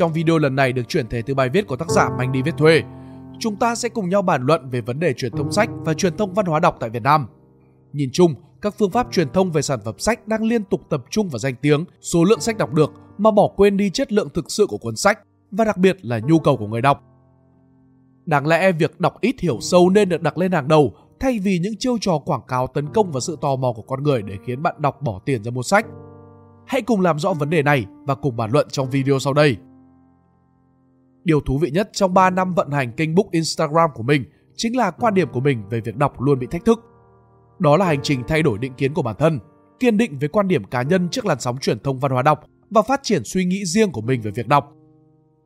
Trong video lần này được chuyển thể từ bài viết của tác giả Mạnh Đi Viết Thuê, chúng ta sẽ cùng nhau bàn luận về vấn đề truyền thông sách và truyền thông văn hóa đọc tại Việt Nam. Nhìn chung, các phương pháp truyền thông về sản phẩm sách đang liên tục tập trung vào danh tiếng, số lượng sách đọc được mà bỏ quên đi chất lượng thực sự của cuốn sách và đặc biệt là nhu cầu của người đọc. Đáng lẽ việc đọc ít hiểu sâu nên được đặt lên hàng đầu thay vì những chiêu trò quảng cáo tấn công vào sự tò mò của con người để khiến bạn đọc bỏ tiền ra mua sách. Hãy cùng làm rõ vấn đề này và cùng bàn luận trong video sau đây. Điều thú vị nhất trong 3 năm vận hành kênh book Instagram của mình chính là quan điểm của mình về việc đọc luôn bị thách thức. Đó là hành trình thay đổi định kiến của bản thân, kiên định với quan điểm cá nhân trước làn sóng truyền thông văn hóa đọc và phát triển suy nghĩ riêng của mình về việc đọc.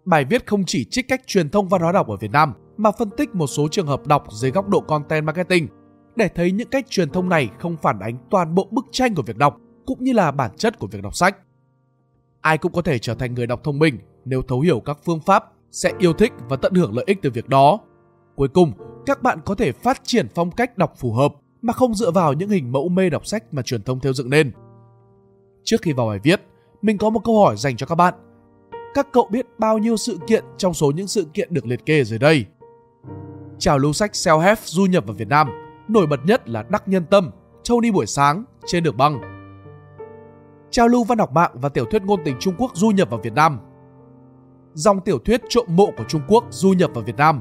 Bài viết không chỉ trích cách truyền thông văn hóa đọc ở Việt Nam mà phân tích một số trường hợp đọc dưới góc độ content marketing để thấy những cách truyền thông này không phản ánh toàn bộ bức tranh của việc đọc cũng như là bản chất của việc đọc sách. Ai cũng có thể trở thành người đọc thông minh nếu thấu hiểu các phương pháp, sẽ yêu thích và tận hưởng lợi ích từ việc đó. Cuối cùng, các bạn có thể phát triển phong cách đọc phù hợp mà không dựa vào những hình mẫu mê đọc sách mà truyền thông theo dựng nên. Trước khi vào bài viết, mình có một câu hỏi dành cho các bạn. Các cậu biết bao nhiêu sự kiện trong số những sự kiện được liệt kê dưới đây? Trào lưu sách self-help du nhập vào Việt Nam, nổi bật nhất là Đắc Nhân Tâm, Châu Đi Buổi Sáng, Trên Đường Băng. Trào lưu văn học mạng và tiểu thuyết ngôn tình Trung Quốc du nhập vào Việt Nam. Dòng tiểu thuyết trộm mộ của Trung Quốc du nhập vào Việt Nam.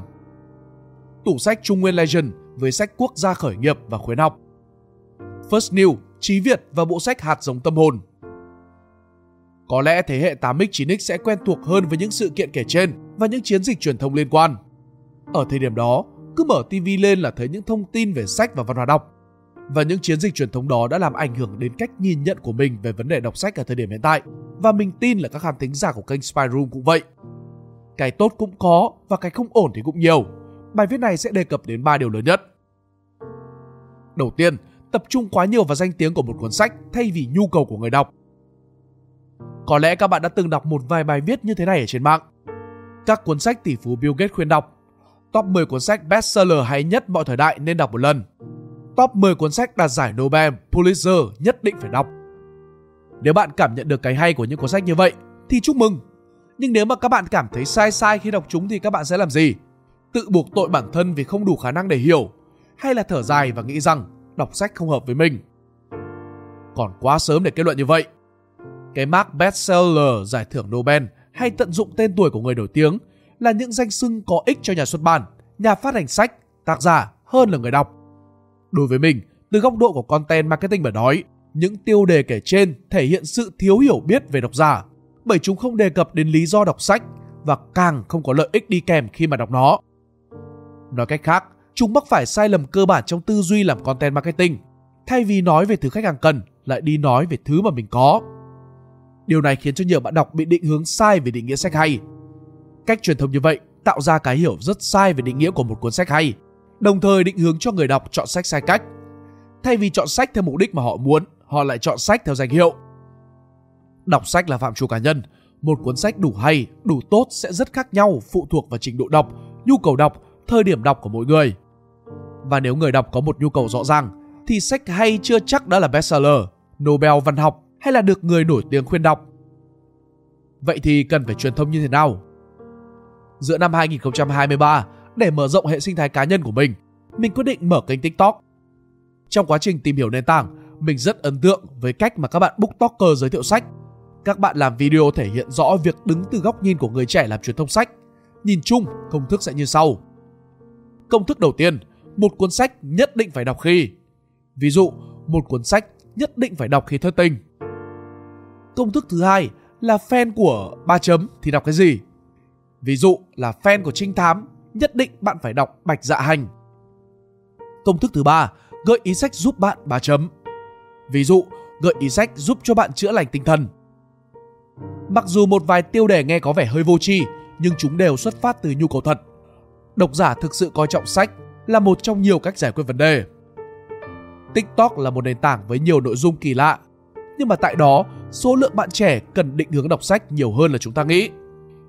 Tủ sách Trung Nguyên Legend với sách quốc gia khởi nghiệp và khuyến học. First New, Trí Việt và bộ sách Hạt giống tâm hồn. Có lẽ thế hệ 8X 9X sẽ quen thuộc hơn với những sự kiện kể trên và những chiến dịch truyền thông liên quan. Ở thời điểm đó, cứ mở TV lên là thấy những thông tin về sách và văn hóa đọc. Và những chiến dịch truyền thống đó đã làm ảnh hưởng đến cách nhìn nhận của mình về vấn đề đọc sách ở thời điểm hiện tại. Và mình tin là các khán thính giả của kênh Spy Room cũng vậy. Cái tốt cũng có và cái không ổn thì cũng nhiều. Bài viết này sẽ đề cập đến ba điều lớn nhất. Đầu tiên, tập trung quá nhiều vào danh tiếng của một cuốn sách thay vì nhu cầu của người đọc. Có lẽ các bạn đã từng đọc một vài bài viết như thế này ở trên mạng. Các cuốn sách tỷ phú Bill Gates khuyên đọc Top 10 cuốn sách bestseller hay nhất mọi thời đại nên đọc một lần. Top 10 cuốn sách đạt giải Nobel, Pulitzer nhất định phải đọc. Nếu bạn cảm nhận được cái hay của những cuốn sách như vậy thì chúc mừng. Nhưng nếu mà các bạn cảm thấy sai sai khi đọc chúng thì các bạn sẽ làm gì? Tự buộc tội bản thân vì không đủ khả năng để hiểu hay là thở dài và nghĩ rằng đọc sách không hợp với mình? Còn quá sớm để kết luận như vậy. Cái mark bestseller giải thưởng Nobel hay tận dụng tên tuổi của người nổi tiếng là những danh xưng có ích cho nhà xuất bản, nhà phát hành sách, tác giả hơn là người đọc. Đối với mình, từ góc độ của content marketing mà nói, những tiêu đề kể trên thể hiện sự thiếu hiểu biết về độc giả, bởi chúng không đề cập đến lý do đọc sách và càng không có lợi ích đi kèm khi mà đọc nó. Nói cách khác, chúng mắc phải sai lầm cơ bản trong tư duy làm content marketing. Thay vì nói về thứ khách hàng cần, lại đi nói về thứ mà mình có. Điều này khiến cho nhiều bạn đọc bị định hướng sai về định nghĩa sách hay Cách truyền thông như vậy tạo ra cái hiểu rất sai về định nghĩa của một cuốn sách hay, đồng thời định hướng cho người đọc chọn sách sai cách. Thay vì chọn sách theo mục đích mà họ muốn, họ lại chọn sách theo danh hiệu. Đọc sách là phạm trù cá nhân, một cuốn sách đủ hay, đủ tốt sẽ rất khác nhau phụ thuộc vào trình độ đọc, nhu cầu đọc, thời điểm đọc của mỗi người. Và nếu người đọc có một nhu cầu rõ ràng, thì sách hay chưa chắc đã là bestseller, Nobel văn học hay là được người nổi tiếng khuyên đọc. Vậy thì cần phải truyền thông như thế nào? giữa năm 2023 để mở rộng hệ sinh thái cá nhân của mình, mình quyết định mở kênh TikTok. Trong quá trình tìm hiểu nền tảng, mình rất ấn tượng với cách mà các bạn booktalker giới thiệu sách. Các bạn làm video thể hiện rõ việc đứng từ góc nhìn của người trẻ làm truyền thông sách. Nhìn chung, công thức sẽ như sau. Công thức đầu tiên, một cuốn sách nhất định phải đọc khi. Ví dụ, một cuốn sách nhất định phải đọc khi thất tình. Công thức thứ hai là fan của ba chấm thì đọc cái gì? Ví dụ là fan của trinh thám, nhất định bạn phải đọc Bạch Dạ Hành. Công thức thứ ba, gợi ý sách giúp bạn ba chấm. Ví dụ, gợi ý sách giúp cho bạn chữa lành tinh thần. Mặc dù một vài tiêu đề nghe có vẻ hơi vô tri, nhưng chúng đều xuất phát từ nhu cầu thật. Độc giả thực sự coi trọng sách là một trong nhiều cách giải quyết vấn đề. TikTok là một nền tảng với nhiều nội dung kỳ lạ, nhưng mà tại đó, số lượng bạn trẻ cần định hướng đọc sách nhiều hơn là chúng ta nghĩ.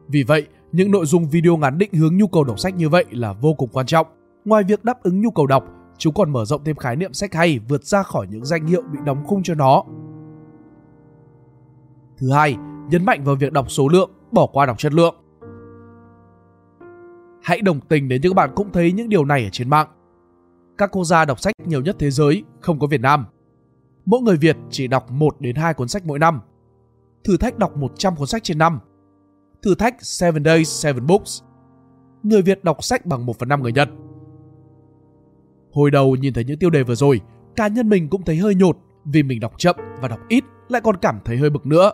Vì vậy, những nội dung video ngắn định hướng nhu cầu đọc sách như vậy là vô cùng quan trọng. Ngoài việc đáp ứng nhu cầu đọc, chúng còn mở rộng thêm khái niệm sách hay vượt ra khỏi những danh hiệu bị đóng khung cho nó. Thứ hai, nhấn mạnh vào việc đọc số lượng bỏ qua đọc chất lượng. Hãy đồng tình nếu như các bạn cũng thấy những điều này ở trên mạng. Các quốc gia đọc sách nhiều nhất thế giới không có Việt Nam. Mỗi người Việt chỉ đọc 1 đến 2 cuốn sách mỗi năm. Thử thách đọc 100 cuốn sách trên năm. Thử thách 7 Days 7 Books. Người Việt đọc sách bằng 1 phần 5 người Nhật. Hồi đầu nhìn thấy những tiêu đề vừa rồi, cá nhân mình cũng thấy hơi nhột vì mình đọc chậm và đọc ít lại còn cảm thấy hơi bực nữa.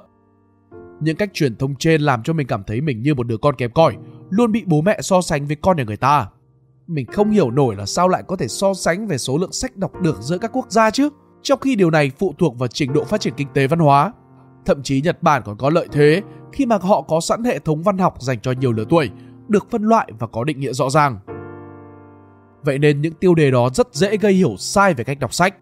Những cách truyền thông trên làm cho mình cảm thấy mình như một đứa con kém cỏi, luôn bị bố mẹ so sánh với con nhà người ta. Mình không hiểu nổi là sao lại có thể so sánh về số lượng sách đọc được giữa các quốc gia chứ, trong khi điều này phụ thuộc vào trình độ phát triển kinh tế văn hóa. Thậm chí Nhật Bản còn có lợi thế khi mà họ có sẵn hệ thống văn học dành cho nhiều lứa tuổi, được phân loại và có định nghĩa rõ ràng. Vậy nên những tiêu đề đó rất dễ gây hiểu sai về cách đọc sách.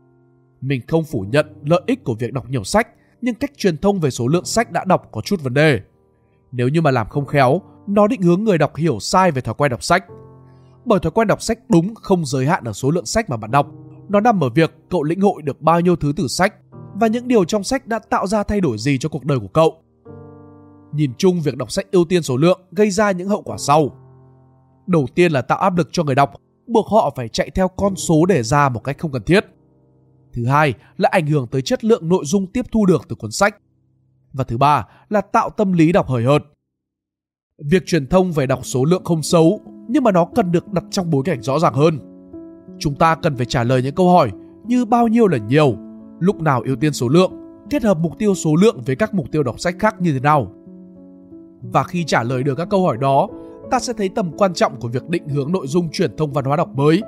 Mình không phủ nhận lợi ích của việc đọc nhiều sách, nhưng cách truyền thông về số lượng sách đã đọc có chút vấn đề. Nếu như mà làm không khéo, nó định hướng người đọc hiểu sai về thói quen đọc sách. Bởi thói quen đọc sách đúng không giới hạn ở số lượng sách mà bạn đọc, nó nằm ở việc cậu lĩnh hội được bao nhiêu thứ từ sách và những điều trong sách đã tạo ra thay đổi gì cho cuộc đời của cậu. Nhìn chung việc đọc sách ưu tiên số lượng gây ra những hậu quả sau. Đầu tiên là tạo áp lực cho người đọc, buộc họ phải chạy theo con số để ra một cách không cần thiết. Thứ hai là ảnh hưởng tới chất lượng nội dung tiếp thu được từ cuốn sách. Và thứ ba là tạo tâm lý đọc hời hợt. Việc truyền thông về đọc số lượng không xấu, nhưng mà nó cần được đặt trong bối cảnh rõ ràng hơn. Chúng ta cần phải trả lời những câu hỏi như bao nhiêu là nhiều, lúc nào ưu tiên số lượng, kết hợp mục tiêu số lượng với các mục tiêu đọc sách khác như thế nào. Và khi trả lời được các câu hỏi đó, ta sẽ thấy tầm quan trọng của việc định hướng nội dung truyền thông văn hóa đọc mới,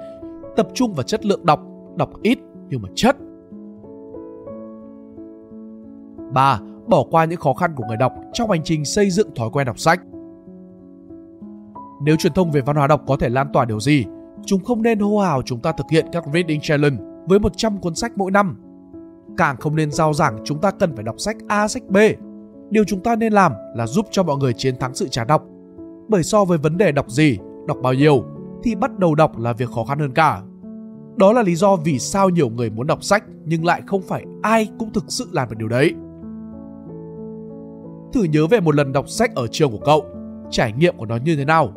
tập trung vào chất lượng đọc, đọc ít nhưng mà chất. 3. Bỏ qua những khó khăn của người đọc trong hành trình xây dựng thói quen đọc sách. Nếu truyền thông về văn hóa đọc có thể lan tỏa điều gì, chúng không nên hô hào chúng ta thực hiện các reading challenge với 100 cuốn sách mỗi năm. Càng không nên giao giảng chúng ta cần phải đọc sách A, sách B. Điều chúng ta nên làm là giúp cho mọi người chiến thắng sự chán đọc. Bởi so với vấn đề đọc gì, đọc bao nhiêu, thì bắt đầu đọc là việc khó khăn hơn cả. Đó là lý do vì sao nhiều người muốn đọc sách nhưng lại không phải ai cũng thực sự làm được điều đấy. Thử nhớ về một lần đọc sách ở trường của cậu, trải nghiệm của nó như thế nào.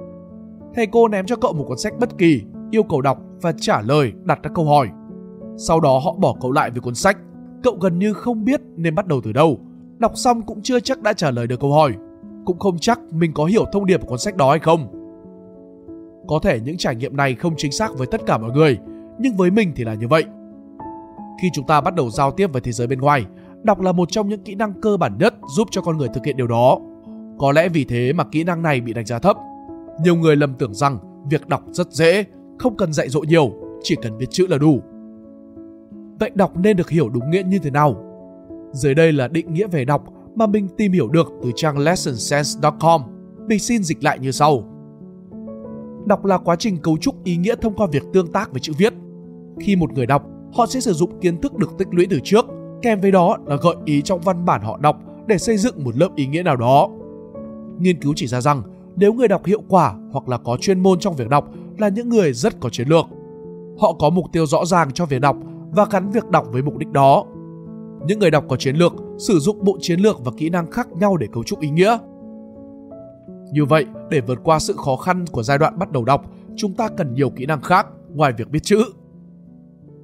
Thầy cô ném cho cậu một cuốn sách bất kỳ, yêu cầu đọc và trả lời đặt các câu hỏi. Sau đó họ bỏ cậu lại với cuốn sách, cậu gần như không biết nên bắt đầu từ đâu. Đọc xong cũng chưa chắc đã trả lời được câu hỏi, cũng không chắc mình có hiểu thông điệp của cuốn sách đó hay không. Có thể những trải nghiệm này không chính xác với tất cả mọi người, nhưng với mình thì là như vậy. Khi chúng ta bắt đầu giao tiếp với thế giới bên ngoài, đọc là một trong những kỹ năng cơ bản nhất giúp cho con người thực hiện điều đó. Có lẽ vì thế mà kỹ năng này bị đánh giá thấp. Nhiều người lầm tưởng rằng việc đọc rất dễ, không cần dạy dỗ nhiều, chỉ cần biết chữ là đủ. Vậy đọc nên được hiểu đúng nghĩa như thế nào? Dưới đây là định nghĩa về đọc mà mình tìm hiểu được từ trang lessonsense.com. Mình xin dịch lại như sau. Đọc là quá trình cấu trúc ý nghĩa thông qua việc tương tác với chữ viết. Khi một người đọc, họ sẽ sử dụng kiến thức được tích lũy từ trước, kèm với đó là gợi ý trong văn bản họ đọc để xây dựng một lớp ý nghĩa nào đó. Nghiên cứu chỉ ra rằng nếu người đọc hiệu quả hoặc là có chuyên môn trong việc đọc là những người rất có chiến lược. Họ có mục tiêu rõ ràng cho việc đọc và gắn việc đọc với mục đích đó. Những người đọc có chiến lược sử dụng bộ chiến lược và kỹ năng khác nhau để cấu trúc ý nghĩa. Như vậy, để vượt qua sự khó khăn của giai đoạn bắt đầu đọc, chúng ta cần nhiều kỹ năng khác ngoài việc biết chữ.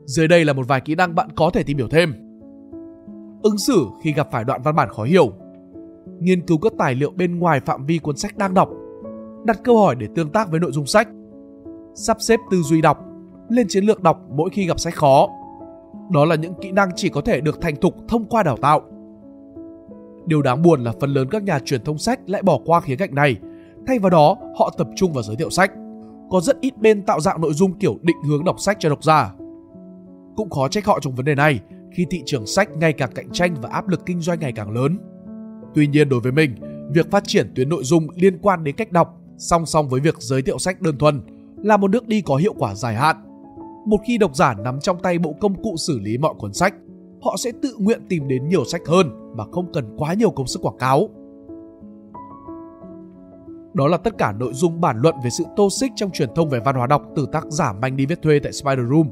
Dưới đây là một vài kỹ năng bạn có thể tìm hiểu thêm. Ứng xử khi gặp phải đoạn văn bản khó hiểu. Nghiên cứu các tài liệu bên ngoài phạm vi cuốn sách đang đọc. Đặt câu hỏi để tương tác với nội dung sách. Sắp xếp tư duy đọc, lên chiến lược đọc mỗi khi gặp sách khó. Đó là những kỹ năng chỉ có thể được thành thục thông qua đào tạo Điều đáng buồn là phần lớn các nhà truyền thông sách lại bỏ qua khía cạnh này. Thay vào đó, họ tập trung vào giới thiệu sách. Có rất ít bên tạo dạng nội dung kiểu định hướng đọc sách cho độc giả. Cũng khó trách họ trong vấn đề này khi thị trường sách ngày càng cạnh tranh và áp lực kinh doanh ngày càng lớn. Tuy nhiên đối với mình, việc phát triển tuyến nội dung liên quan đến cách đọc song song với việc giới thiệu sách đơn thuần là một nước đi có hiệu quả dài hạn. Một khi độc giả nắm trong tay bộ công cụ xử lý mọi cuốn sách, họ sẽ tự nguyện tìm đến nhiều sách hơn mà không cần quá nhiều công sức quảng cáo. Đó là tất cả nội dung bản luận về sự tô xích trong truyền thông về văn hóa đọc từ tác giả Manh đi viết thuê tại Spider Room.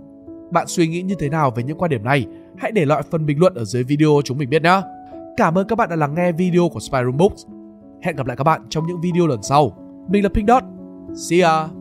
Bạn suy nghĩ như thế nào về những quan điểm này? Hãy để lại phần bình luận ở dưới video chúng mình biết nhé. Cảm ơn các bạn đã lắng nghe video của Spider Room Books. Hẹn gặp lại các bạn trong những video lần sau. Mình là Pink Dot. See ya!